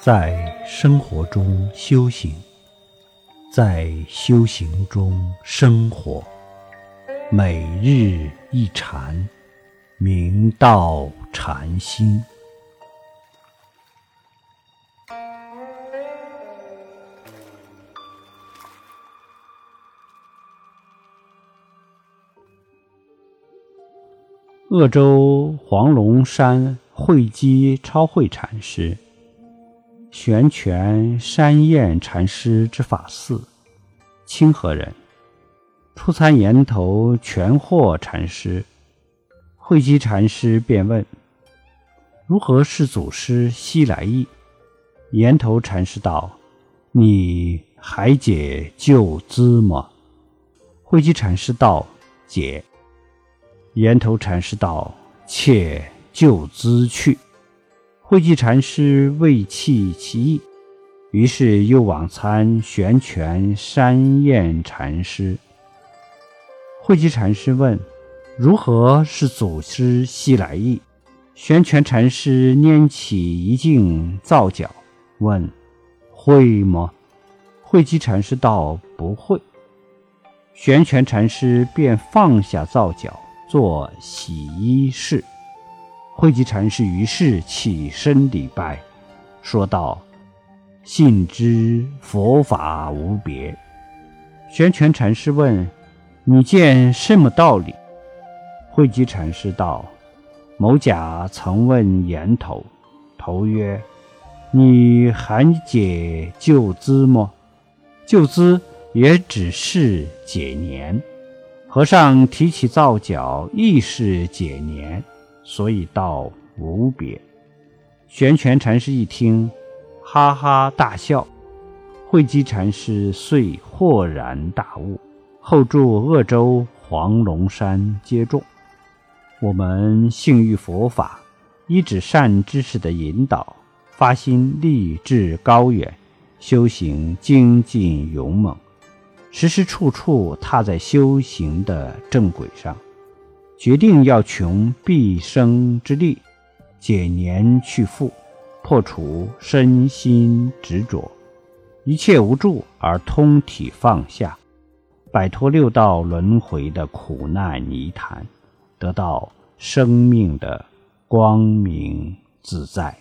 在生活中修行，在修行中生活，每日一禅，明道禅心。鄂州黄龙山慧基超慧禅师，玄泉山验禅师之法寺，清河人，初参岩头全获禅师。慧基禅师便问：“如何是祖师西来意？”岩头禅师道：“你还解旧资吗？”慧基禅师道：“解。”岩头禅师道：“且就资去。”慧寂禅师未弃其意，于是又往参玄泉山验禅师。慧寂禅师问：“如何是祖师西来意？”玄泉禅师拈起一镜皂角，问：“会吗？”慧寂禅师道：“不会。”玄泉禅师便放下皂角。做洗衣事，慧寂禅师于是起身礼拜，说道：“信知佛法无别。”玄泉禅师问：“你见什么道理？”慧寂禅师道：“某甲曾问岩头，头曰：‘你还解旧资么？旧资也只是解年。’”和尚提起皂角，亦是解年，所以道无别。玄泉禅师一听，哈哈大笑。慧基禅师遂豁然大悟，后住鄂州黄龙山接众。我们幸遇佛法，依止善知识的引导，发心立志高远，修行精进勇猛。时时处处踏在修行的正轨上，决定要穷毕生之力，解年去富，破除身心执着，一切无助而通体放下，摆脱六道轮回的苦难泥潭，得到生命的光明自在。